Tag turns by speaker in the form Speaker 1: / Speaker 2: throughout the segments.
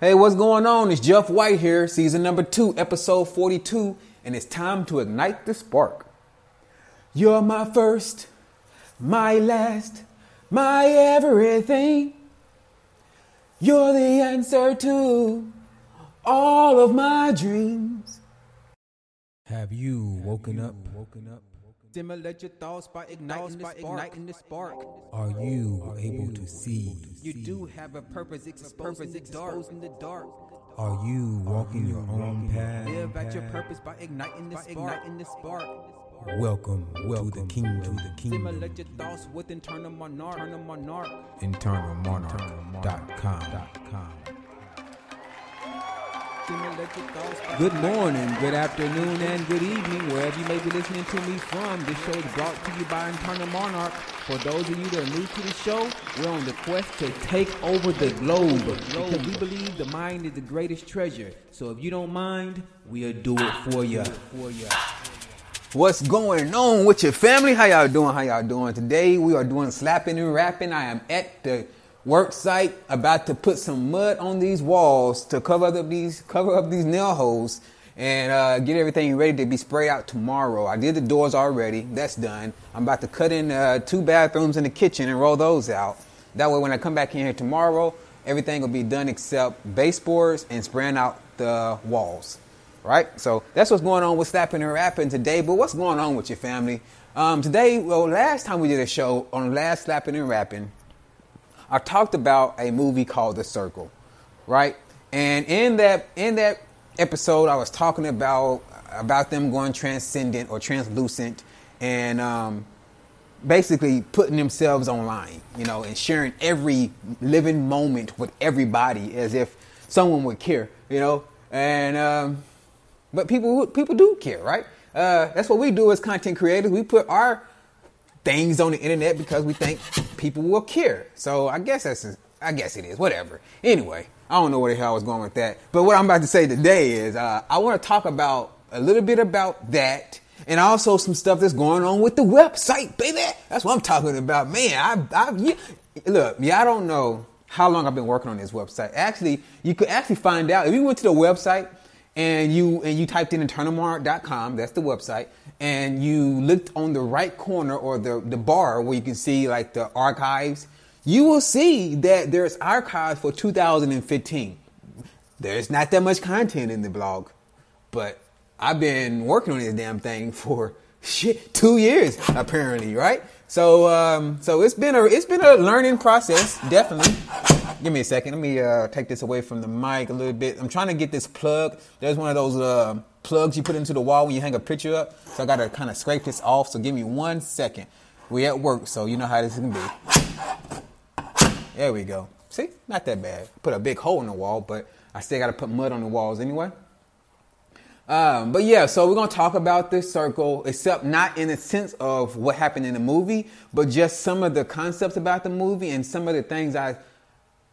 Speaker 1: Hey, what's going on? It's Jeff White here, season number two, episode 42, and it's time to ignite the spark. You're my first, my last, my everything. You're the answer to all of my dreams.
Speaker 2: Have you woken up? Woken up?
Speaker 1: Stimulate your thoughts by igniting, by the, spark. igniting the spark.
Speaker 2: Are you able to see?
Speaker 1: You do have a purpose, exposed purpose, exposed in the dark.
Speaker 2: Are you walking your own path?
Speaker 1: Live at your purpose by igniting the spark. Igniting the spark.
Speaker 2: Welcome, welcome to the kingdom. To the kingdom.
Speaker 1: Stimulate your thoughts with internal monarch. Internal monarch.
Speaker 2: InternalMonarch.com.
Speaker 1: Good morning, good afternoon, and good evening, wherever you may be listening to me from. This show is brought to you by Internal Monarch. For those of you that are new to the show, we're on the quest to take over the globe because we believe the mind is the greatest treasure. So if you don't mind, we'll do it for you. For you. What's going on with your family? How y'all doing? How y'all doing? Today we are doing slapping and rapping. I am at the work site about to put some mud on these walls to cover up these cover up these nail holes and uh, get everything ready to be sprayed out tomorrow. I did the doors already. That's done. I'm about to cut in uh, two bathrooms in the kitchen and roll those out. That way, when I come back in here tomorrow, everything will be done except baseboards and spraying out the walls. Right? So that's what's going on with slapping and rapping today. But what's going on with your family? Um, today, well, last time we did a show on last slapping and rapping, I talked about a movie called The Circle, right? And in that in that episode, I was talking about about them going transcendent or translucent, and um, basically putting themselves online, you know, and sharing every living moment with everybody as if someone would care, you know. And um, but people people do care, right? Uh, that's what we do as content creators. We put our things on the internet because we think people will care. So I guess that's I guess it is. Whatever. Anyway, I don't know where the hell I was going with that. But what I'm about to say today is uh, I want to talk about a little bit about that and also some stuff that's going on with the website, baby. That's what I'm talking about, man. I, I yeah, look, yeah, I don't know how long I've been working on this website. Actually, you could actually find out if you went to the website and you and you typed in internalmonarch.com, that's the website, and you looked on the right corner or the, the bar where you can see like the archives, you will see that there's archives for 2015. There's not that much content in the blog, but I've been working on this damn thing for shit two years apparently, right? So um, so it's been a it's been a learning process, definitely. Give me a second. Let me uh, take this away from the mic a little bit. I'm trying to get this plug. There's one of those uh, plugs you put into the wall when you hang a picture up. So I got to kind of scrape this off. So give me one second. We at work, so you know how this can be. There we go. See, not that bad. Put a big hole in the wall, but I still got to put mud on the walls anyway. Um, but yeah, so we're gonna talk about this circle, except not in the sense of what happened in the movie, but just some of the concepts about the movie and some of the things I,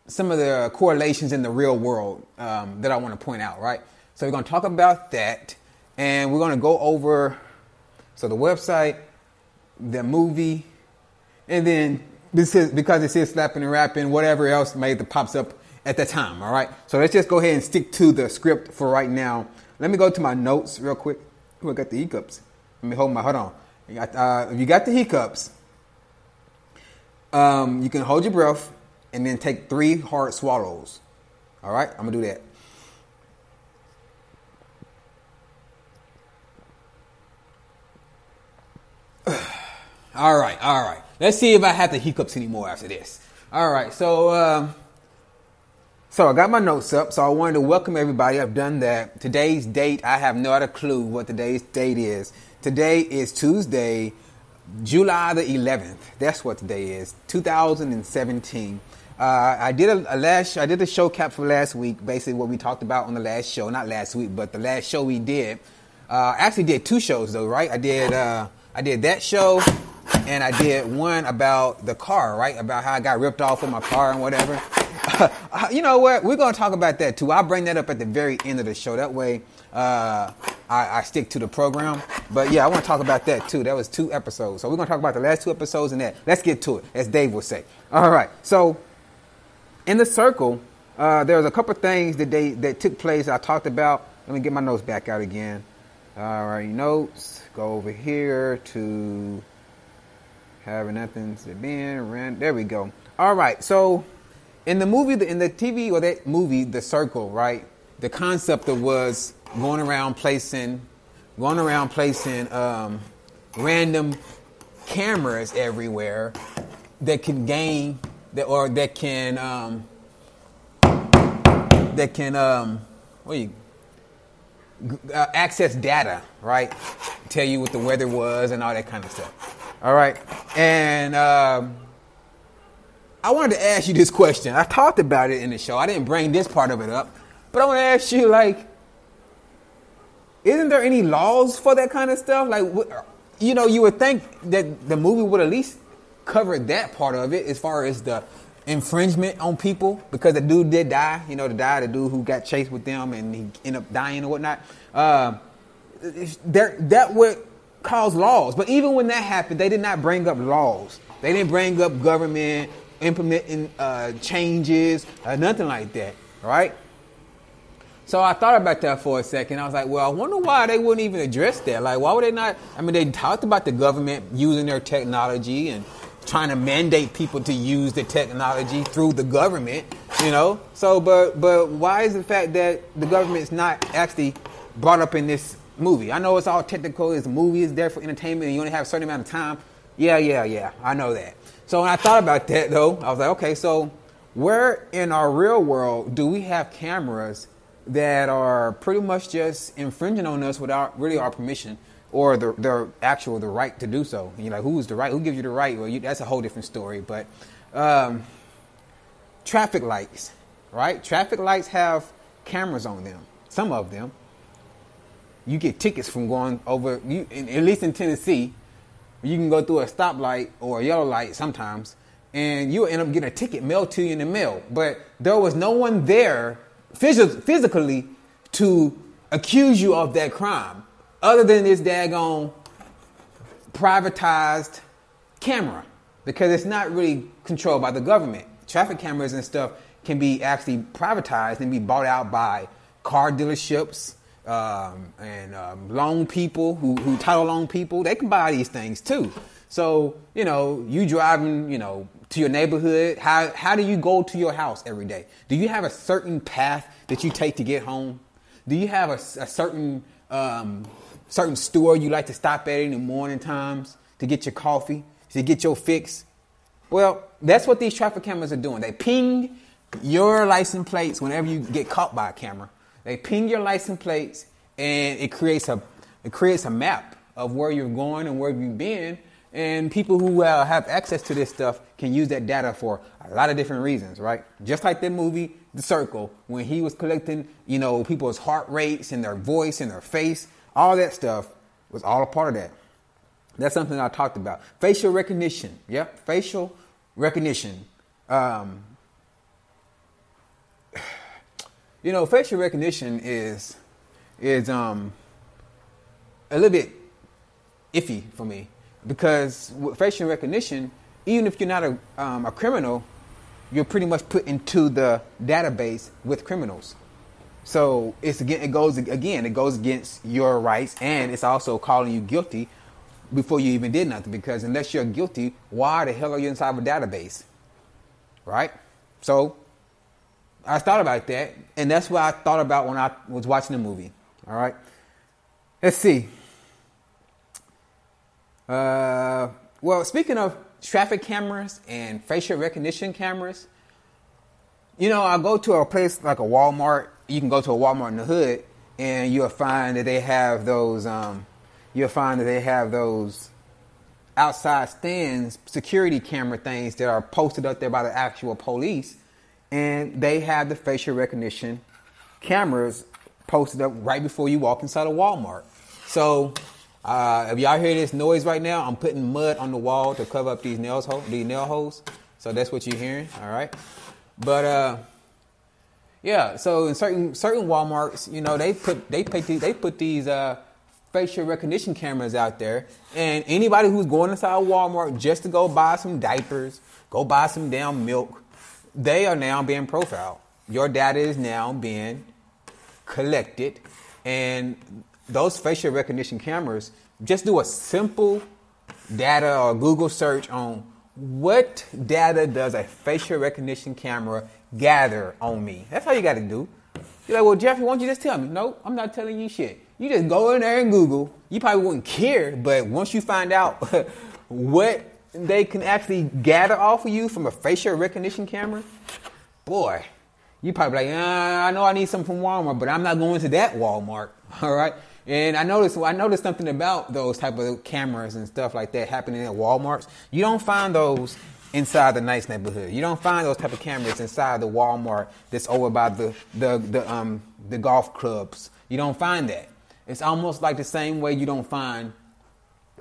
Speaker 1: some of the correlations in the real world um, that I want to point out. Right. So we're gonna talk about that, and we're gonna go over so the website, the movie, and then this is because it says slapping and rapping, whatever else made that pops up at the time. All right. So let's just go ahead and stick to the script for right now. Let me go to my notes real quick. Who got the hiccups? Let me hold my hold on. You got, uh, if you got the hiccups, um, you can hold your breath and then take three hard swallows. All right, I'm gonna do that. all right, all right. Let's see if I have the hiccups anymore after this. All right, so um, so I got my notes up. So I wanted to welcome everybody. I've done that. Today's date, I have no other clue what today's date is. Today is Tuesday, July the 11th. That's what today is, 2017. Uh, I did a, a, last. I did a show cap for last week. Basically, what we talked about on the last show. Not last week, but the last show we did. Uh, I actually did two shows though, right? I did. Uh, I did that show and I did one about the car, right? About how I got ripped off with my car and whatever. Uh, you know what? We're going to talk about that too. I'll bring that up at the very end of the show. That way, uh, I, I, stick to the program. But yeah, I want to talk about that too. That was two episodes. So we're going to talk about the last two episodes and that. Let's get to it, as Dave would say. All right. So, in the circle, Uh, there was a couple things that they that took place. I talked about. Let me get my notes back out again. All right, notes. Go over here to having nothing to been ran. There we go. All right, so in the movie, in the TV or that movie, The Circle, right? The concept of was going around placing, going around placing um, random cameras everywhere that can gain that or that can um, that can um, what you uh, access data, right? Tell you what the weather was and all that kind of stuff. All right, and um, I wanted to ask you this question. I talked about it in the show. I didn't bring this part of it up, but I want to ask you, like, isn't there any laws for that kind of stuff? Like, you know, you would think that the movie would at least cover that part of it as far as the infringement on people because the dude did die. You know, the guy, the dude who got chased with them and he ended up dying and whatnot. Uh, there, that would cause laws. But even when that happened, they did not bring up laws. They didn't bring up government implementing uh, changes, or nothing like that, right? So I thought about that for a second. I was like, well, I wonder why they wouldn't even address that. Like, why would they not? I mean, they talked about the government using their technology and trying to mandate people to use the technology through the government, you know. So, but but why is the fact that the government's not actually brought up in this movie? I know it's all technical. It's a movie. It's there for entertainment, and you only have a certain amount of time. Yeah, yeah, yeah. I know that. So when I thought about that, though, I was like, okay, so where in our real world do we have cameras that are pretty much just infringing on us without really our permission? or the, the actual the right to do so. And you're like, who's the right? Who gives you the right? Well, you, that's a whole different story. But um, traffic lights, right? Traffic lights have cameras on them. Some of them. You get tickets from going over. You, in, at least in Tennessee, you can go through a stoplight or a yellow light sometimes, and you end up getting a ticket mailed to you in the mail. But there was no one there phys- physically to accuse you of that crime other than this daggone privatized camera because it's not really controlled by the government. Traffic cameras and stuff can be actually privatized and be bought out by car dealerships um, and um, loan people who, who title loan people. They can buy these things too. So you know, you driving, you know, to your neighborhood. How how do you go to your house every day? Do you have a certain path that you take to get home? Do you have a, a certain um, certain store you like to stop at in the morning times to get your coffee, to get your fix. Well, that's what these traffic cameras are doing. They ping your license plates whenever you get caught by a camera. They ping your license plates and it creates a it creates a map of where you're going and where you've been. And people who uh, have access to this stuff can use that data for a lot of different reasons, right? Just like the movie The Circle, when he was collecting, you know, people's heart rates and their voice and their face all that stuff was all a part of that. That's something I talked about. Facial recognition. Yep, facial recognition. Um, you know, facial recognition is is um, a little bit iffy for me because with facial recognition, even if you're not a, um, a criminal, you're pretty much put into the database with criminals. So it's again, it goes again, it goes against your rights, and it's also calling you guilty before you even did nothing. Because unless you're guilty, why the hell are you inside of a database, right? So I thought about that, and that's what I thought about when I was watching the movie. All right, let's see. Uh, well, speaking of traffic cameras and facial recognition cameras, you know, I go to a place like a Walmart you can go to a Walmart in the hood and you'll find that they have those. Um, you'll find that they have those outside stands, security camera things that are posted up there by the actual police, and they have the facial recognition cameras posted up right before you walk inside a Walmart. So, uh, if y'all hear this noise right now, I'm putting mud on the wall to cover up these nails, these nail holes. So that's what you're hearing. All right, but uh, yeah, so in certain certain WalMarts, you know, they put they put these, they put these uh, facial recognition cameras out there, and anybody who's going inside Walmart just to go buy some diapers, go buy some damn milk, they are now being profiled your data is now being collected, and those facial recognition cameras just do a simple data or Google search on what data does a facial recognition camera gather on me. That's all you got to do. You're like, well, Jeffrey, why don't you just tell me? No, I'm not telling you shit. You just go in there and Google. You probably wouldn't care, but once you find out what they can actually gather off of you from a facial recognition camera, boy, you probably like, uh, I know I need something from Walmart, but I'm not going to that Walmart. All right. And I noticed I noticed something about those type of cameras and stuff like that happening at Walmarts. You don't find those inside the nice neighborhood. You don't find those type of cameras inside the Walmart that's over by the the the um the golf clubs. You don't find that. It's almost like the same way you don't find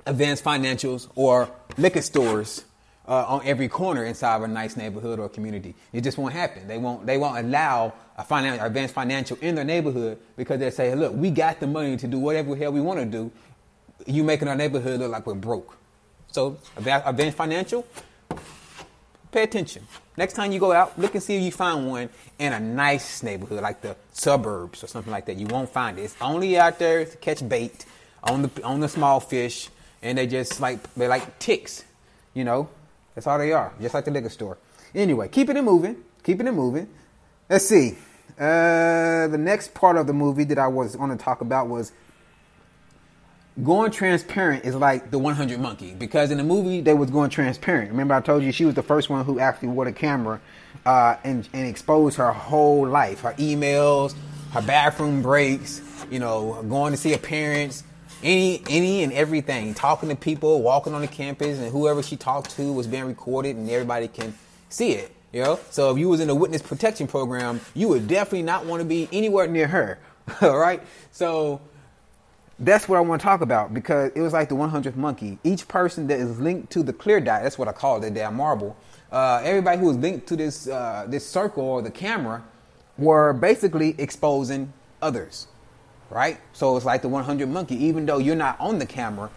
Speaker 1: advanced financials or liquor stores uh, on every corner inside of a nice neighborhood or community. It just won't happen. They won't. They won't allow a financial, advanced financial in their neighborhood because they say, "Look, we got the money to do whatever the hell we want to do. You making our neighborhood look like we're broke." So, advanced financial, pay attention. Next time you go out, look and see if you find one in a nice neighborhood, like the suburbs or something like that. You won't find it. It's only out there to catch bait on the on the small fish, and they just like they're like ticks, you know. That's all they are, just like the liquor store. Anyway, keeping it moving, keeping it moving. Let's see. Uh, the next part of the movie that I was going to talk about was going transparent is like the 100 monkey because in the movie they was going transparent remember i told you she was the first one who actually wore the camera uh, and, and exposed her whole life her emails her bathroom breaks you know going to see her parents any any and everything talking to people walking on the campus and whoever she talked to was being recorded and everybody can see it you know so if you was in a witness protection program you would definitely not want to be anywhere near her all right so that's what I want to talk about because it was like the 100th monkey. Each person that is linked to the clear dot, that's what I call it, damn marble. Uh, everybody who was linked to this uh, this circle or the camera were basically exposing others, right? So it's like the 100 monkey. Even though you're not on the camera,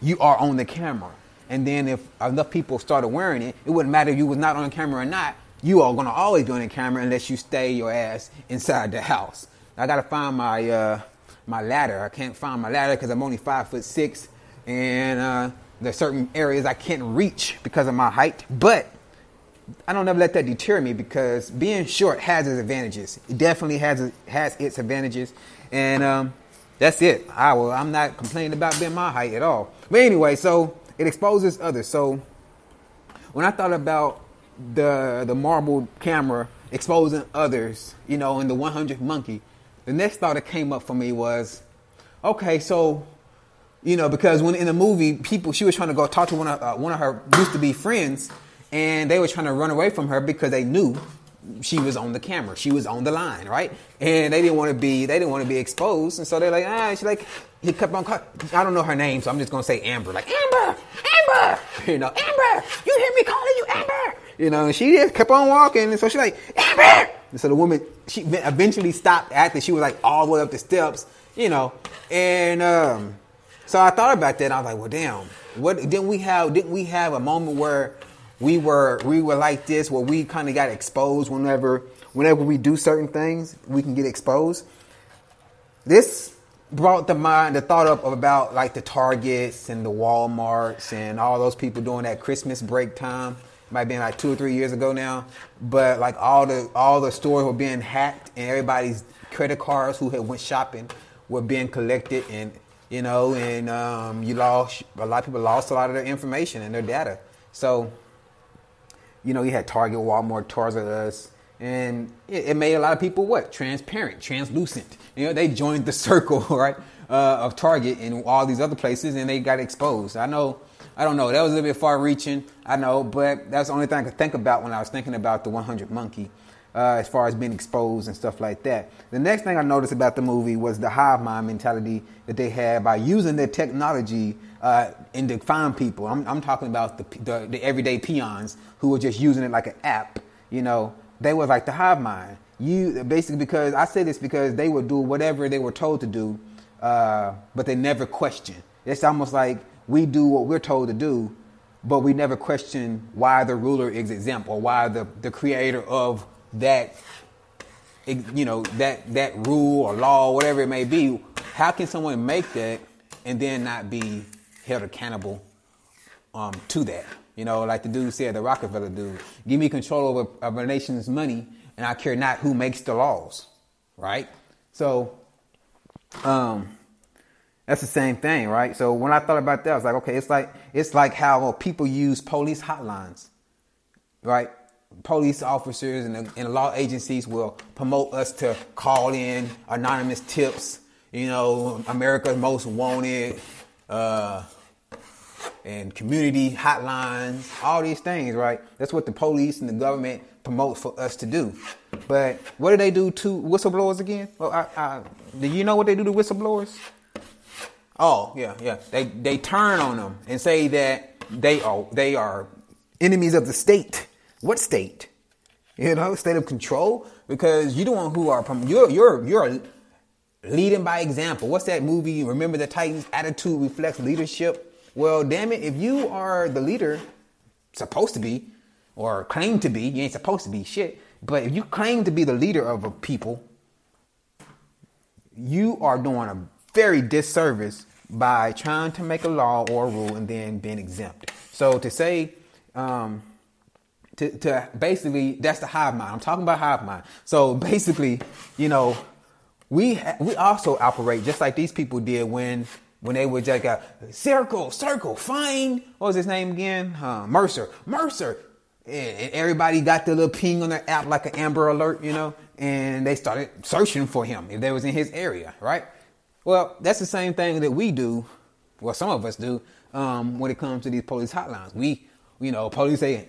Speaker 1: you are on the camera. And then if enough people started wearing it, it wouldn't matter if you was not on camera or not. You are gonna always be on the camera unless you stay your ass inside the house. I gotta find my. Uh, my ladder. I can't find my ladder because I'm only five foot six, and uh, there's certain areas I can't reach because of my height. But I don't ever let that deter me because being short has its advantages. It definitely has has its advantages, and um, that's it. I will. I'm not complaining about being my height at all. But anyway, so it exposes others. So when I thought about the the marble camera exposing others, you know, in the 100th monkey, the next thought that came up for me was, okay, so you know, because when in the movie, people she was trying to go talk to one of uh, one of her used to be friends, and they were trying to run away from her because they knew she was on the camera, she was on the line, right? And they didn't want to be they didn't want to be exposed, and so they're like, ah, she's like, he kept on. I don't know her name, so I'm just gonna say Amber, like Amber, Amber, you know, Amber, you hear me calling you Amber, you know, and she just kept on walking, and so she's like, Amber. And so the woman, she eventually stopped after she was like all the way up the steps, you know. And um, so I thought about that. I was like, well, damn. What didn't we have? Didn't we have a moment where we were we were like this, where we kind of got exposed whenever whenever we do certain things, we can get exposed. This brought the mind the thought up of about like the Targets and the WalMarts and all those people during that Christmas break time might have been like two or three years ago now. But like all the all the stores were being hacked, and everybody's credit cards who had went shopping were being collected, and you know, and um, you lost a lot of people lost a lot of their information and their data. So, you know, you had Target, Walmart, Toys R Us, and it, it, made a lot of people what transparent, translucent. You know, they joined the circle, right, uh, of Target and all these other places, and they got exposed. I know I don't know. That was a little bit far reaching. I know, but that's the only thing I could think about when I was thinking about the 100 Monkey, uh, as far as being exposed and stuff like that. The next thing I noticed about the movie was the hive mind mentality that they had by using their technology uh, and to find people. I'm, I'm talking about the, the, the everyday peons who were just using it like an app. You know, they were like the hive mind. You basically because I say this because they would do whatever they were told to do, uh, but they never question. It's almost like we do what we're told to do, but we never question why the ruler is exempt or why the, the creator of that you know, that that rule or law, whatever it may be, how can someone make that and then not be held accountable um, to that? You know, like the dude said, the Rockefeller dude, give me control over of a nation's money, and I care not who makes the laws, right? So, um, that's the same thing, right? So when I thought about that, I was like, okay, it's like it's like how people use police hotlines, right? Police officers and, and law agencies will promote us to call in anonymous tips. You know, America's most wanted. Uh, and community hotlines, all these things, right? That's what the police and the government promote for us to do. But what do they do to whistleblowers again? Well, I, I, do you know what they do to whistleblowers? Oh, yeah, yeah. They they turn on them and say that they are they are enemies of the state. What state? You know, state of control. Because you're the one who are you're you're you're leading by example. What's that movie? Remember the Titans. Attitude reflects leadership. Well, damn it, if you are the leader, supposed to be, or claim to be, you ain't supposed to be shit. But if you claim to be the leader of a people, you are doing a very disservice by trying to make a law or a rule and then being exempt. So to say, um, to, to basically, that's the hive mind. I'm talking about hive mind. So basically, you know, we ha- we also operate just like these people did when when they would like a circle, circle, find what was his name again? Uh, Mercer, Mercer. And, everybody got the little ping on their app like an Amber Alert, you know, and they started searching for him if they was in his area, right? Well, that's the same thing that we do. Well, some of us do um, when it comes to these police hotlines. We, you know, police say,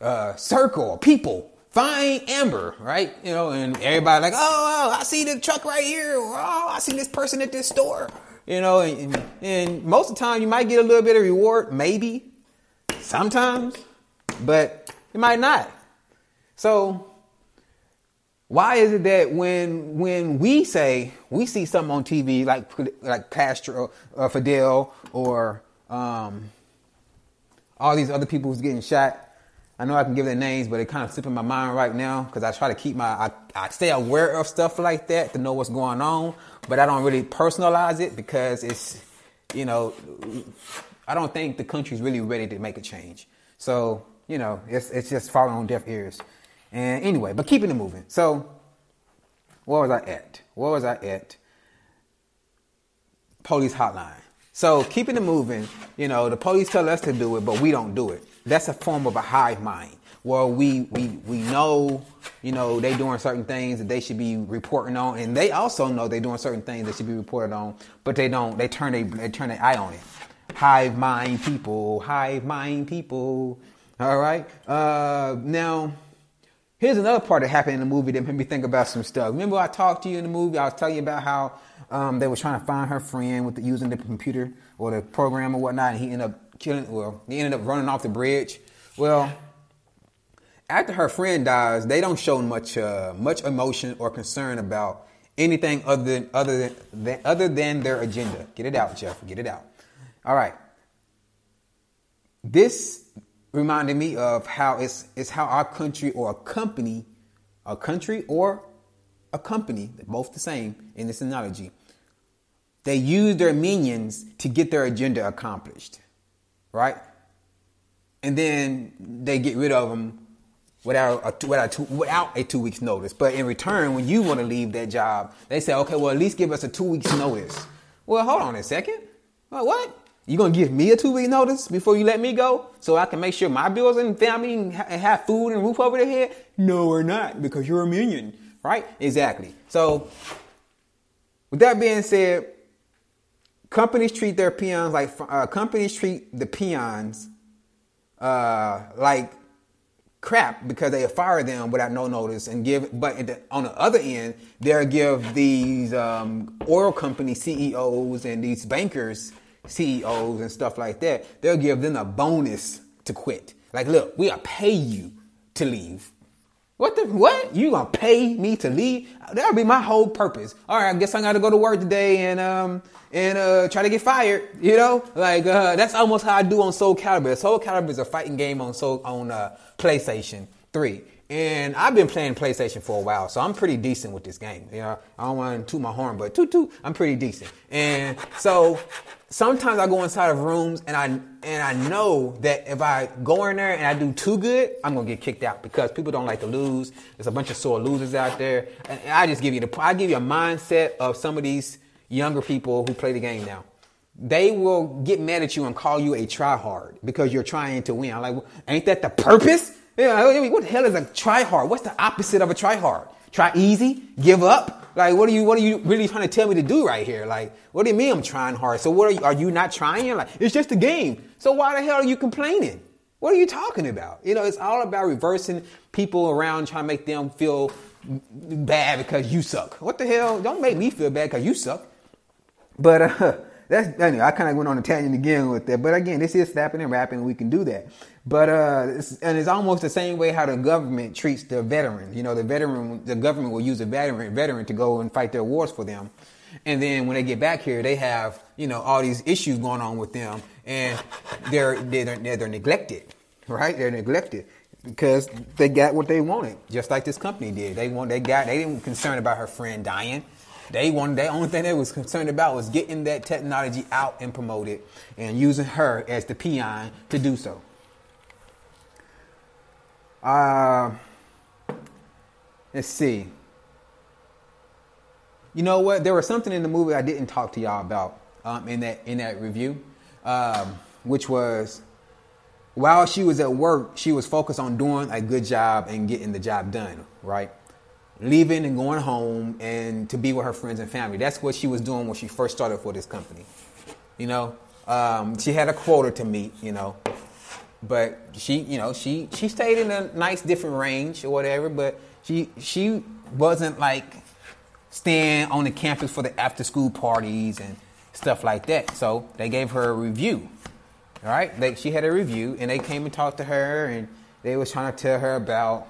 Speaker 1: uh, circle people, find Amber, right? You know, and everybody like, oh, oh, I see the truck right here. Oh, I see this person at this store. You know, and, and most of the time you might get a little bit of reward, maybe, sometimes, but it might not. So why is it that when when we say we see something on TV like like Castro or Fidel or um, all these other people who's getting shot, I know I can give their names, but it kind of slipping my mind right now because I try to keep my I, I stay aware of stuff like that to know what's going on, but I don't really personalize it because it's you know I don't think the country's really ready to make a change. So you know it's it's just falling on deaf ears. And anyway, but keeping it moving. So where was I at? Where was I at? Police hotline. So keeping it moving, you know, the police tell us to do it, but we don't do it. That's a form of a hive mind where we we we know, you know, they doing certain things that they should be reporting on, and they also know they're doing certain things that should be reported on, but they don't. They turn they, they turn their eye on it. Hive mind people, hive mind people. All right. Uh, now, here's another part that happened in the movie that made me think about some stuff. Remember, I talked to you in the movie. I was telling you about how um, they were trying to find her friend with the, using the computer or the program or whatnot, and he ended up killing. Well, he ended up running off the bridge. Well, after her friend dies, they don't show much uh, much emotion or concern about anything other than other than, other than their agenda. Get it out, Jeff. Get it out. All right. This reminded me of how it's it's how our country or a company, a country or a company, both the same in this analogy, they use their minions to get their agenda accomplished, right? And then they get rid of them without a, without, two, without a two weeks notice. But in return, when you want to leave that job, they say, okay, well, at least give us a two weeks notice. Well, hold on a second. what? You gonna give me a two week notice before you let me go so I can make sure my bills and family and have food and roof over their head? No, we're not because you're a minion right? Exactly. So, with that being said, companies treat their peons like uh, companies treat the peons uh, like crap because they fire them without no notice and give. But on the other end, they'll give these um, oil company CEOs and these bankers CEOs and stuff like that. They'll give them a bonus to quit. Like, look, we'll pay you to leave. What the what? You gonna pay me to leave? That'll be my whole purpose. All right, I guess I gotta go to work today and um and uh try to get fired. You know, like uh that's almost how I do on Soul Calibur. Soul Calibur is a fighting game on Soul on uh PlayStation Three, And I've been playing PlayStation for a while, so I'm pretty decent with this game. You know, I don't want to toot my horn, but toot toot, I'm pretty decent. And so sometimes I go inside of rooms and I and I know that if I go in there and I do too good, I'm gonna get kicked out because people don't like to lose. There's a bunch of sore losers out there, and I just give you the I give you a mindset of some of these younger people who play the game now. They will get mad at you and call you a tryhard because you're trying to win. I'm like, ain't that the purpose? Yeah, I mean, what the hell is a tryhard? What's the opposite of a tryhard? Try easy, give up. Like, what are you, what are you really trying to tell me to do right here? Like, what do you mean I'm trying hard? So what are you, are you not trying? Like, it's just a game. So why the hell are you complaining? What are you talking about? You know, it's all about reversing people around trying to make them feel bad because you suck. What the hell? Don't make me feel bad because you suck. But uh, that's anyway, I kind of went on a tangent again with that. But again, this is snapping and rapping. We can do that. But uh, it's, and it's almost the same way how the government treats the veterans. You know, the veteran, the government will use a veteran veteran to go and fight their wars for them, and then when they get back here, they have you know all these issues going on with them, and they're they're they're, they're neglected, right? They're neglected because they got what they wanted, just like this company did. They want they got they didn't concerned about her friend dying. They wanted the only thing they was concerned about was getting that technology out and promoted and using her as the peon to do so. Uh, let's see. You know what? There was something in the movie I didn't talk to y'all about um, in that in that review, um, which was while she was at work, she was focused on doing a good job and getting the job done, right? Leaving and going home and to be with her friends and family. That's what she was doing when she first started for this company. You know, um, she had a quota to meet. You know, but she, you know, she she stayed in a nice different range or whatever. But she she wasn't like staying on the campus for the after school parties and stuff like that. So they gave her a review. All right, they, she had a review, and they came and talked to her, and they was trying to tell her about,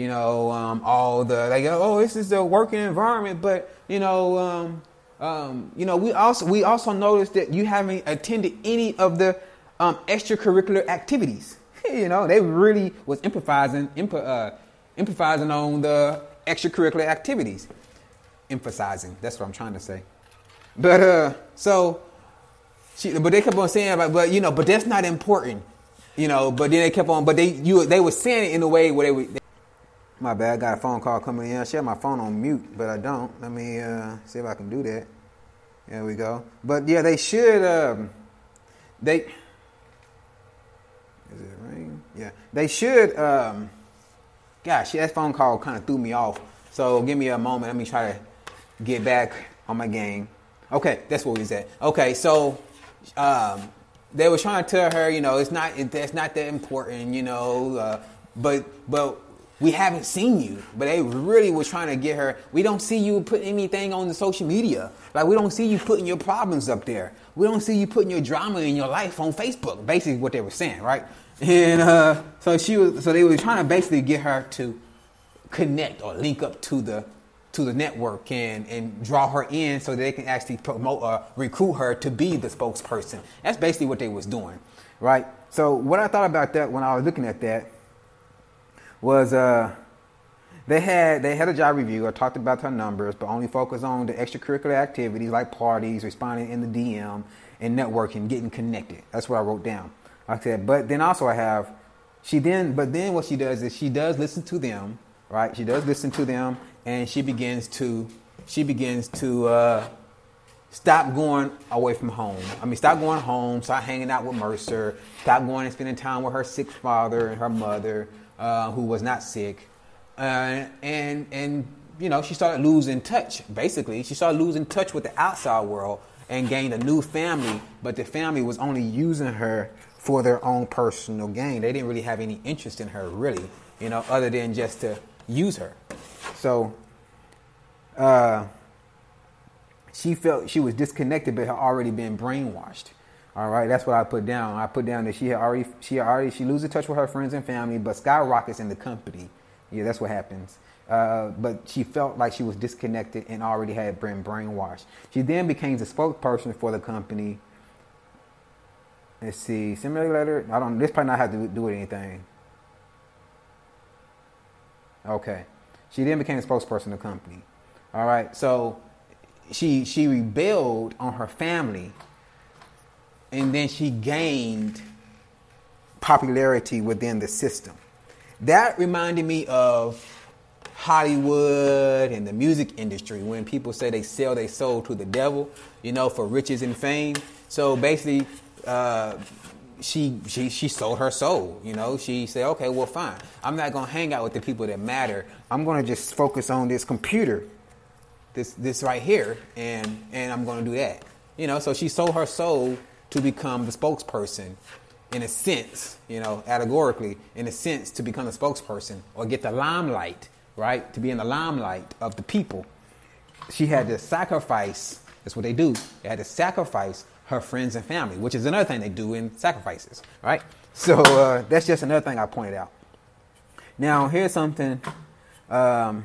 Speaker 1: you know, um, all the like, oh, this is the working environment, but you know, um, um, you know, we also we also noticed that you haven't attended any of the um, extracurricular activities. you know, they really was emphasizing uh, emphasizing on the extracurricular activities. Emphasizing. That's what I'm trying to say. But uh, so she, but they kept on saying, but you know, but that's not important. You know, but then they kept on, but they you they were saying it in a way where they were. My bad, got a phone call coming in. I share my phone on mute, but I don't. Let me uh, see if I can do that. There we go. But yeah, they should. Um, they is it ring? Yeah. They should. Um, gosh, that phone call kind of threw me off. So give me a moment. Let me try to get back on my game. Okay, that's what we was at. Okay, so um, they were trying to tell her, you know, it's not it's not that important, you know, uh, but but we haven't seen you. But they really were trying to get her. We don't see you putting anything on the social media. Like we don't see you putting your problems up there. We don't see you putting your drama in your life on Facebook. Basically, what they were saying, right? And uh, so she was, so they were trying to basically get her to connect or link up to the to the network and and draw her in so they can actually promote or recruit her to be the spokesperson. That's basically what they was doing, right? So what I thought about that when I was looking at that was uh, they had they had a job review. I talked about her numbers, but only focused on the extracurricular activities like parties, responding in the DM, and networking, getting connected. That's what I wrote down. I said, but then also I have, she then, but then what she does is she does listen to them, right? She does listen to them, and she begins to, she begins to uh, stop going away from home. I mean, stop going home, start hanging out with Mercer, stop going and spending time with her sick father and her mother, uh, who was not sick, uh, and and you know she started losing touch. Basically, she started losing touch with the outside world and gained a new family, but the family was only using her for their own personal gain. They didn't really have any interest in her, really, you know, other than just to use her. So, uh, she felt she was disconnected, but had already been brainwashed. All right, that's what I put down. I put down that she had already, she had already, she loses touch with her friends and family, but skyrockets in the company. Yeah, that's what happens. Uh, but she felt like she was disconnected and already had been brainwashed. She then became the spokesperson for the company Let's see. Similar letter. I don't. This probably not have to do with anything. Okay. She then became the spokesperson of the company. All right. So she she rebelled on her family and then she gained popularity within the system. That reminded me of Hollywood and the music industry when people say they sell their soul to the devil, you know, for riches and fame. So basically, uh, she she she sold her soul. You know, she said, okay, well, fine. I'm not gonna hang out with the people that matter. I'm gonna just focus on this computer, this this right here, and and I'm gonna do that. You know, so she sold her soul to become the spokesperson, in a sense. You know, allegorically, in a sense, to become a spokesperson or get the limelight, right? To be in the limelight of the people. She had to sacrifice. That's what they do. They had to sacrifice her friends and family, which is another thing they do in sacrifices, right? So uh, that's just another thing I pointed out. Now here's something. Um,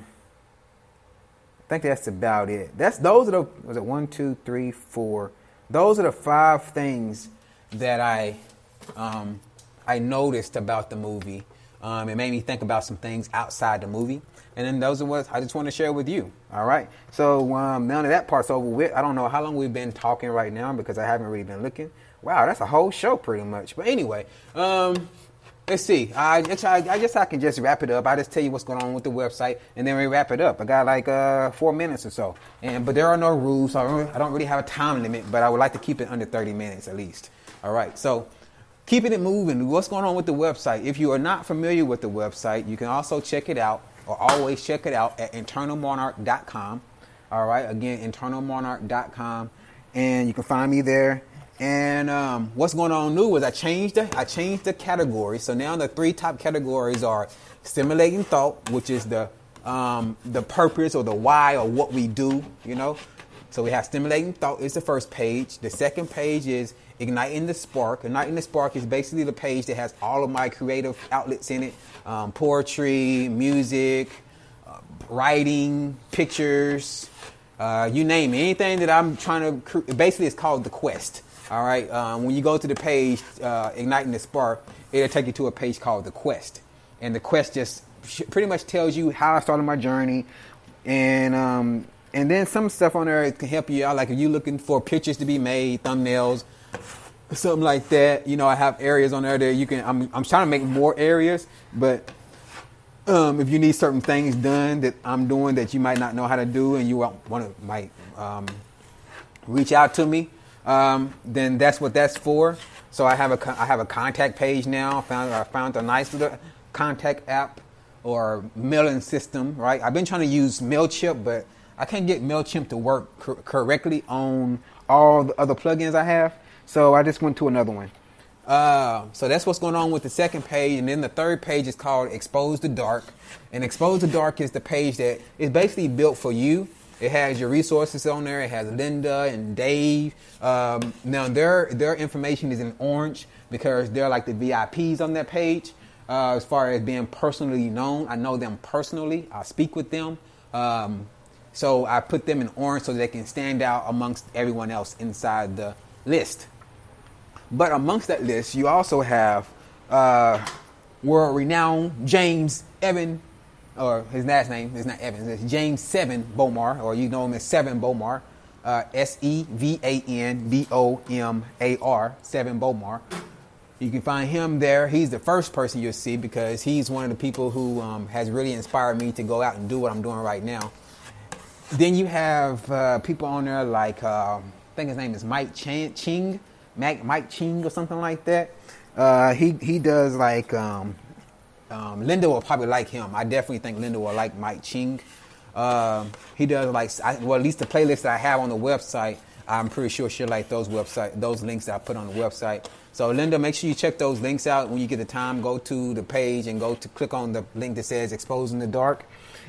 Speaker 1: I think that's about it. That's those are the was it one, two, three, four. Those are the five things that I um, I noticed about the movie. Um, it made me think about some things outside the movie. And then those are what I just want to share with you. All right. So um, now that that part's over with, I don't know how long we've been talking right now because I haven't really been looking. Wow, that's a whole show pretty much. But anyway, um, let's see. I, I, guess I can just wrap it up. I just tell you what's going on with the website, and then we wrap it up. I got like uh, four minutes or so, and but there are no rules. So I don't, I don't really have a time limit, but I would like to keep it under 30 minutes at least. All right. So keeping it moving. What's going on with the website? If you are not familiar with the website, you can also check it out or always check it out at internalmonarch.com. All right, again, internalmonarch.com, and you can find me there. And um, what's going on new is I changed the I changed the category. So now the three top categories are stimulating thought, which is the um, the purpose or the why or what we do. You know, so we have stimulating thought is the first page. The second page is igniting the spark. Igniting the spark is basically the page that has all of my creative outlets in it: um, poetry, music, uh, writing, pictures, uh, you name it. Anything that I'm trying to. Basically, it's called the quest. All right. Um, when you go to the page, uh, igniting the spark, it'll take you to a page called the quest, and the quest just pretty much tells you how I started my journey, and um, and then some stuff on there can help you out. Like if you're looking for pictures to be made, thumbnails, something like that. You know, I have areas on there that you can. I'm, I'm trying to make more areas, but um, if you need certain things done that I'm doing that you might not know how to do, and you want to might um, reach out to me, um, then that's what that's for. So I have a I have a contact page now. I found I found a nice little contact app or mailing system. Right, I've been trying to use Mailchimp, but I can't get MailChimp to work cor- correctly on all the other plugins I have. So I just went to another one. Uh, so that's what's going on with the second page. And then the third page is called Expose the Dark. And Expose the Dark is the page that is basically built for you. It has your resources on there. It has Linda and Dave. Um, now their their information is in orange because they're like the VIPs on that page. Uh, as far as being personally known, I know them personally. I speak with them. Um, so I put them in orange so they can stand out amongst everyone else inside the list. But amongst that list, you also have uh, world renowned James Evan, or his last name is not Evans, it's James Sevan Bomar, or you know him as Sevan Bomar, uh, S E V A N B O M A R, Sevan Bomar. You can find him there. He's the first person you'll see because he's one of the people who um, has really inspired me to go out and do what I'm doing right now. Then you have uh, people on there like uh, I think his name is Mike Chan- Ching, Mike, Mike Ching or something like that. Uh, he he does like um, um, Linda will probably like him. I definitely think Linda will like Mike Ching. Uh, he does like I, well at least the playlist that I have on the website. I'm pretty sure she'll like those website those links that I put on the website. So Linda, make sure you check those links out when you get the time. Go to the page and go to click on the link that says "Exposing the Dark."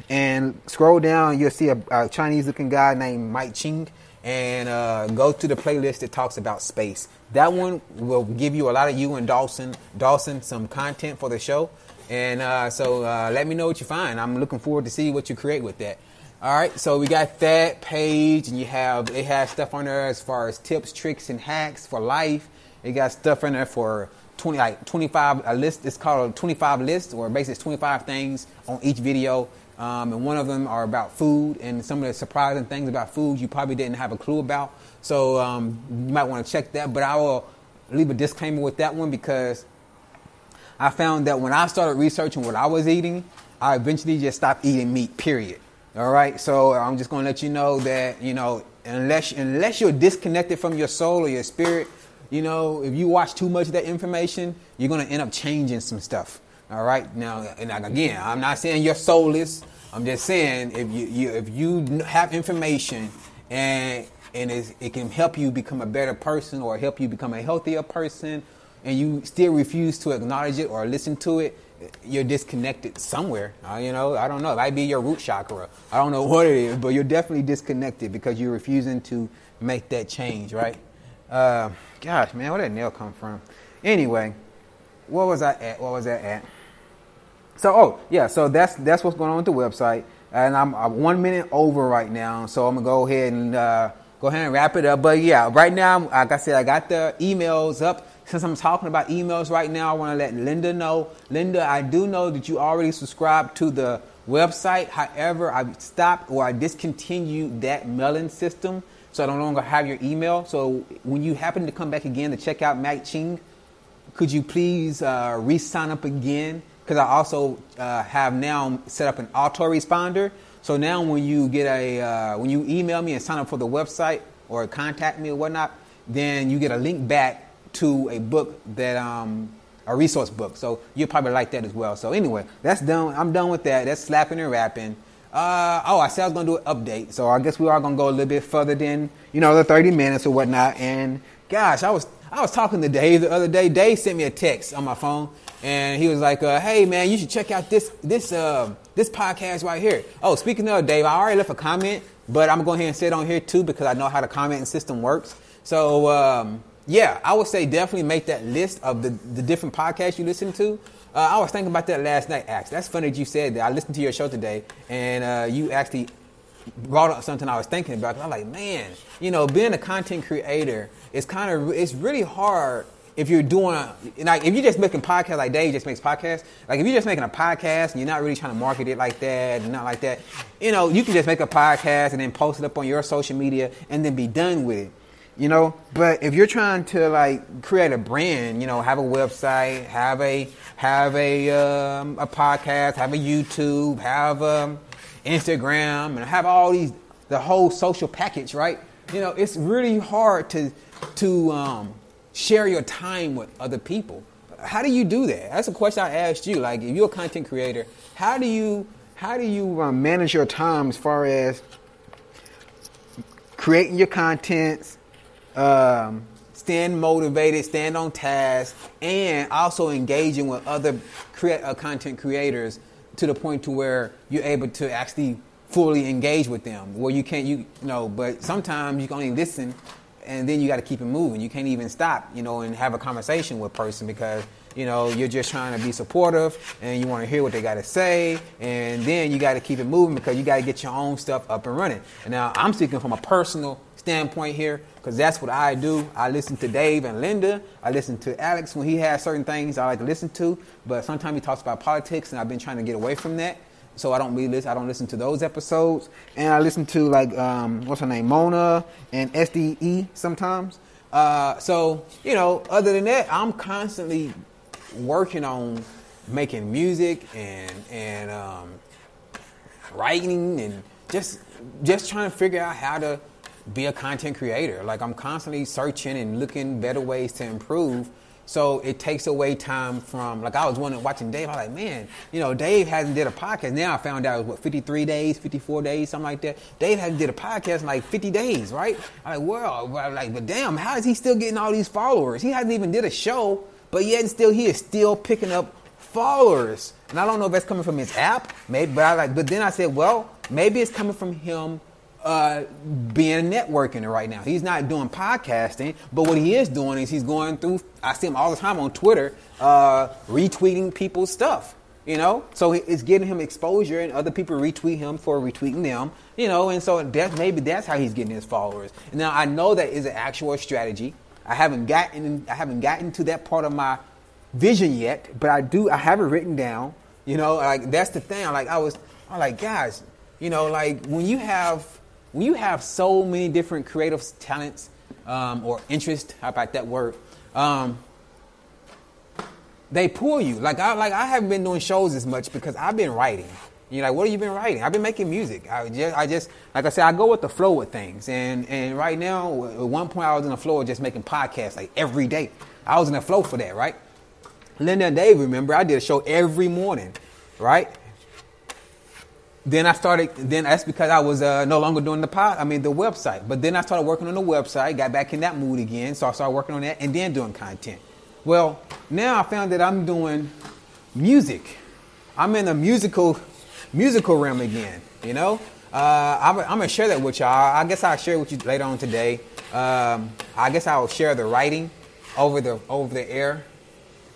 Speaker 1: and scroll down, you'll see a, a Chinese looking guy named Mike Ching. And uh, go to the playlist that talks about space. That one will give you a lot of you and Dawson, Dawson, some content for the show. And uh, so uh, let me know what you find. I'm looking forward to see what you create with that. All right, so we got that page, and you have it has stuff on there as far as tips, tricks, and hacks for life. It got stuff in there for 20 like 25 a list. It's called a 25 list, or basically it's 25 things on each video. Um, and one of them are about food and some of the surprising things about food you probably didn't have a clue about. So um, you might want to check that. But I will leave a disclaimer with that one because I found that when I started researching what I was eating, I eventually just stopped eating meat. Period. All right. So I'm just going to let you know that you know unless unless you're disconnected from your soul or your spirit, you know, if you watch too much of that information, you're going to end up changing some stuff. All right. Now, and again, I'm not saying you're soulless. I'm just saying if you, you if you have information and and it can help you become a better person or help you become a healthier person, and you still refuse to acknowledge it or listen to it, you're disconnected somewhere. Uh, you know, I don't know. It might be your root chakra. I don't know what it is, but you're definitely disconnected because you're refusing to make that change, right? Uh, gosh, man, where did nail come from? Anyway, what was I at? What was that at? So, oh yeah, so that's that's what's going on with the website, and I'm, I'm one minute over right now, so I'm gonna go ahead and uh, go ahead and wrap it up. But yeah, right now, like I said, I got the emails up. Since I'm talking about emails right now, I want to let Linda know. Linda, I do know that you already subscribed to the website. However, I stopped or I discontinued that mailing system, so I no longer have your email. So when you happen to come back again to check out Mac Ching, could you please uh, re-sign up again? Because I also uh, have now set up an autoresponder. So now when you get a uh, when you email me and sign up for the website or contact me or whatnot, then you get a link back to a book that um, a resource book. So you'll probably like that as well. So anyway, that's done. I'm done with that. That's slapping and rapping. Uh, oh, I said I was gonna do an update, so I guess we are gonna go a little bit further than you know the 30 minutes or whatnot. And gosh, I was I was talking to Dave the other day. Dave sent me a text on my phone, and he was like, uh, "Hey man, you should check out this this uh, this podcast right here." Oh, speaking of Dave, I already left a comment, but I'm gonna go ahead and sit on here too because I know how the commenting system works. So. Um, yeah, I would say definitely make that list of the, the different podcasts you listen to. Uh, I was thinking about that last night, Ax. That's funny that you said that. I listened to your show today, and uh, you actually brought up something I was thinking about. I'm like, man, you know, being a content creator is kind of it's really hard if you're doing like if you're just making podcasts like Dave just makes podcasts. Like if you're just making a podcast and you're not really trying to market it like that and not like that, you know, you can just make a podcast and then post it up on your social media and then be done with it you know but if you're trying to like create a brand you know have a website have a have a um, a podcast have a youtube have um, instagram and have all these the whole social package right? You know it's really hard to to um, share your time with other people. How do you do that? That's a question i asked you. Like if you're a content creator how do you how do you um, manage your time as far as creating your contents um, stand motivated, stand on task, and also engaging with other uh, content creators to the point to where you're able to actually fully engage with them. Where you can't, you, you know, but sometimes you can only listen, and then you got to keep it moving. You can't even stop, you know, and have a conversation with a person because you know you're just trying to be supportive and you want to hear what they got to say, and then you got to keep it moving because you got to get your own stuff up and running. And now I'm speaking from a personal standpoint here because that's what I do. I listen to Dave and Linda. I listen to Alex when he has certain things I like to listen to, but sometimes he talks about politics, and I've been trying to get away from that. So I don't really listen. I don't listen to those episodes, and I listen to like um, what's her name, Mona and SDE sometimes. Uh, so you know, other than that, I'm constantly working on making music and and um, writing and just just trying to figure out how to be a content creator. Like I'm constantly searching and looking better ways to improve. So it takes away time from like I was wondering watching Dave. I was like, man, you know, Dave hasn't did a podcast. Now I found out it was what 53 days, 54 days, something like that. Dave hasn't did a podcast in like 50 days, right? I'm like, well, like, but damn, how is he still getting all these followers? He hasn't even did a show, but yet and still he is still picking up followers. And I don't know if that's coming from his app, maybe, but I like, but then I said, well, maybe it's coming from him uh, being networking right now. He's not doing podcasting, but what he is doing is he's going through. I see him all the time on Twitter, uh, retweeting people's stuff. You know, so it's getting him exposure, and other people retweet him for retweeting them. You know, and so that maybe that's how he's getting his followers. Now I know that is an actual strategy. I haven't gotten I haven't gotten to that part of my vision yet, but I do. I have it written down. You know, like that's the thing. Like I was, I'm like, guys, you know, like when you have when you have so many different creative talents um, or interest, how about that word? Um, they pull you. Like I like I haven't been doing shows as much because I've been writing. You're like, what have you been writing? I've been making music. I just, I just, like I said, I go with the flow with things. And and right now, at one point, I was in the flow of just making podcasts like every day. I was in the flow for that, right? Linda and Dave, remember, I did a show every morning, right? Then I started. Then that's because I was uh, no longer doing the pod. I mean, the website. But then I started working on the website. Got back in that mood again. So I started working on that, and then doing content. Well, now I found that I'm doing music. I'm in a musical musical realm again. You know, uh, I'm, I'm, gonna share that with y'all. I guess I'll share it with you later on today. Um, I guess I'll share the writing over the over the air,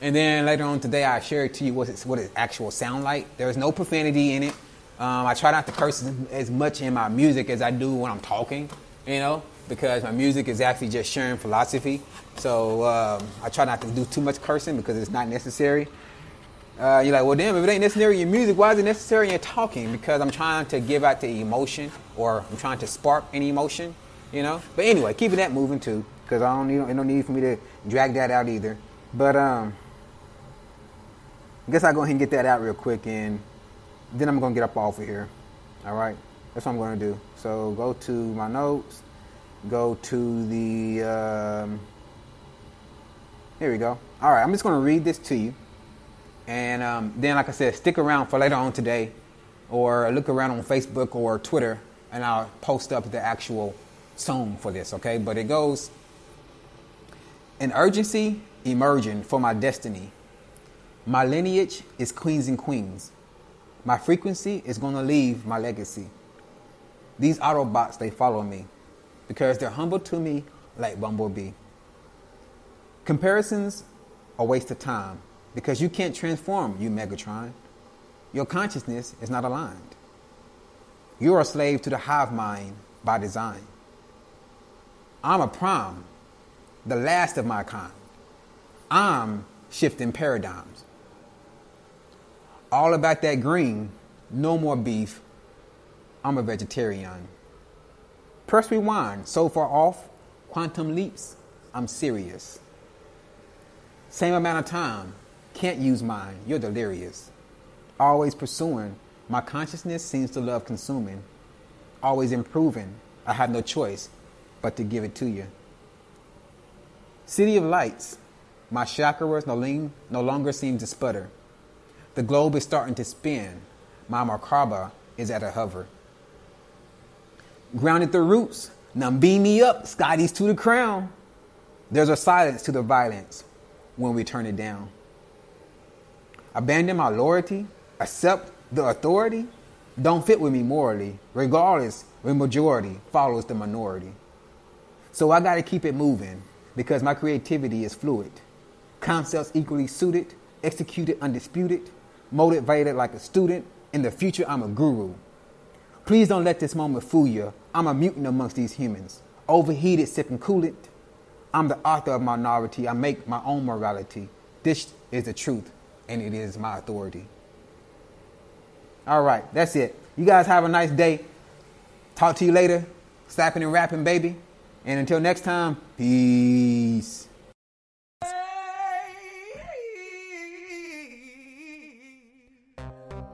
Speaker 1: and then later on today I'll share it to you what it what it actual sound like. There's no profanity in it. Um, I try not to curse as much in my music as I do when I'm talking. You know, because my music is actually just sharing philosophy. So um, I try not to do too much cursing because it's not necessary. Uh, you're like, well, damn, if it ain't necessary in your music, why is it necessary in your talking? Because I'm trying to give out the emotion or I'm trying to spark any emotion, you know? But anyway, keeping that moving too, because I don't need, no need for me to drag that out either. But um, I guess I'll go ahead and get that out real quick and then I'm going to get up off of here. All right? That's what I'm going to do. So go to my notes, go to the, um, here we go. All right, I'm just going to read this to you. And um, then, like I said, stick around for later on today or look around on Facebook or Twitter and I'll post up the actual song for this, okay? But it goes An urgency emerging for my destiny. My lineage is queens and queens. My frequency is going to leave my legacy. These Autobots, they follow me because they're humble to me like Bumblebee. Comparisons are waste of time because you can't transform, you Megatron. Your consciousness is not aligned. You're a slave to the hive mind by design. I'm a prime, the last of my kind. I'm shifting paradigms. All about that green, no more beef. I'm a vegetarian. Press rewind, so far off, quantum leaps. I'm serious. Same amount of time, can't use mine. You're delirious. Always pursuing. My consciousness seems to love consuming. Always improving. I have no choice but to give it to you. City of lights. My chakras no, lean, no longer seem to sputter. The globe is starting to spin. My Merkaba is at a hover. Grounded the roots. Now beam me up, Scotty's to the crown. There's a silence to the violence when we turn it down abandon my loyalty, accept the authority, don't fit with me morally, regardless when majority follows the minority. So I got to keep it moving because my creativity is fluid. Concepts equally suited, executed undisputed, motivated like a student. In the future, I'm a guru. Please don't let this moment fool you. I'm a mutant amongst these humans, overheated, sipping coolant. I'm the author of my minority. I make my own morality. This is the truth and it is my authority. All right, that's it. You guys have a nice day. Talk to you later. Slapping and rapping, baby. And until next time, peace.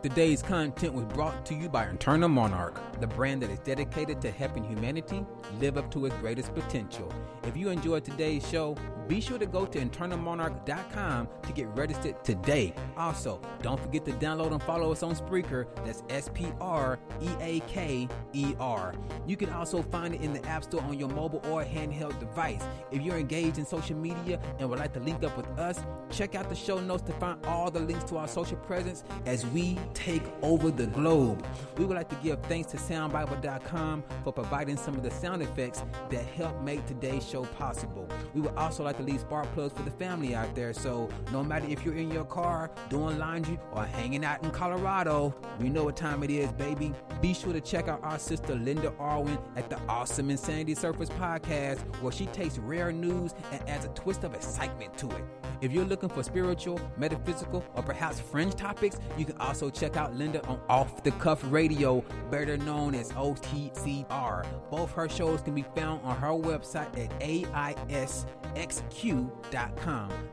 Speaker 3: Today's content was brought to you by Internal Monarch, the brand that is dedicated to helping humanity live up to its greatest potential. If you enjoyed today's show, be sure to go to internalmonarch.com to get registered today. Also, don't forget to download and follow us on Spreaker. That's S P R E A K E R. You can also find it in the App Store on your mobile or handheld device. If you're engaged in social media and would like to link up with us, check out the show notes to find all the links to our social presence as we take over the globe. We would like to give thanks to soundbible.com for providing some of the sound effects that help make today's show possible. We would also like to leave spark plugs for the family out there. So no matter if you're in your car, doing laundry, or hanging out in Colorado, we know what time it is, baby. Be sure to check out our sister Linda Arwin at the Awesome Insanity Surface podcast, where she takes rare news and adds a twist of excitement to it.
Speaker 1: If you're looking for spiritual, metaphysical, or perhaps fringe topics, you can also check out Linda on Off the Cuff Radio, better known as OTCR. Both her shows can be found on her website at AISXQ.com.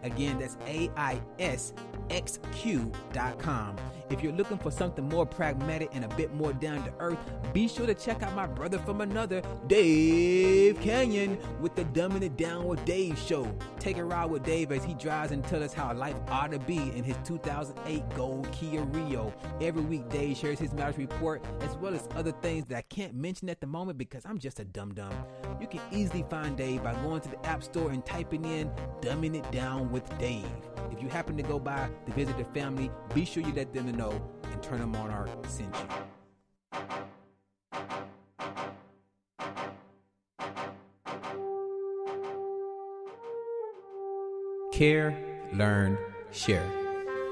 Speaker 1: Again, that's AISXQ.com. If you're looking for something more pragmatic and a bit more down to earth, be sure to check out my brother from another, Dave Canyon, with the Dumbing It Down with Dave show. Take a ride with Dave as he drives and tells us how life ought to be in his 2008 Gold Kia Rio. Every week, Dave shares his marriage report as well as other things that I can't mention at the moment because I'm just a dum dum. You can easily find Dave by going to the App Store and typing in Dumbing It Down with Dave. If you happen to go by to visit the family, be sure you let them know Internal Monarch sent you. Care, learn, share.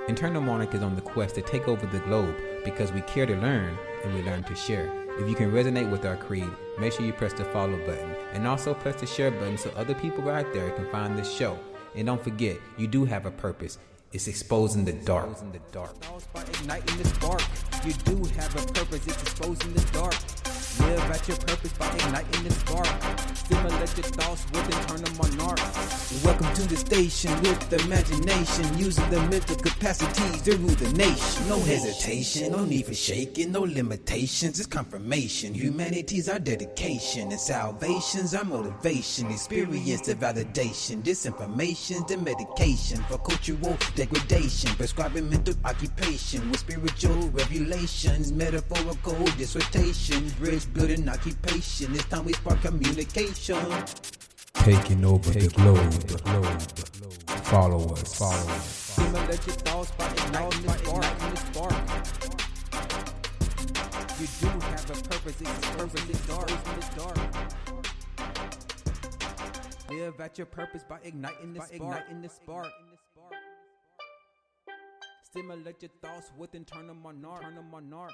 Speaker 1: Internal Monarch is on the quest to take over the globe because we care to learn and we learn to share. If you can resonate with our creed, make sure you press the follow button and also press the share button so other people out there can find this show. And don't forget, you do have a purpose. It's exposing the dark. Exposing the dark. You do have a purpose. It's exposing the dark. Live at your purpose by igniting the spark. Stimulate your thoughts with internal monarch. Welcome to the station with imagination, using the mental capacities to rule the nation. No hesitation, no need for shaking, no limitations. It's confirmation. Humanity's our dedication, and salvation's our motivation. Experience the validation. Disinformation's the medication for cultural degradation. Prescribing mental occupation with spiritual revelations, metaphorical dissertation, bridge building occupation. It's time we spark communication.
Speaker 2: Taking over the globe. The globe. Follow us. Follow us.
Speaker 1: Stimulate your thoughts by igniting the spark. You do have a purpose. It's purpose. It's dark. It's dark. Live at your purpose by igniting the spark. Igniting the spark. Stimulate your thoughts with internal monarch. Internal monarch.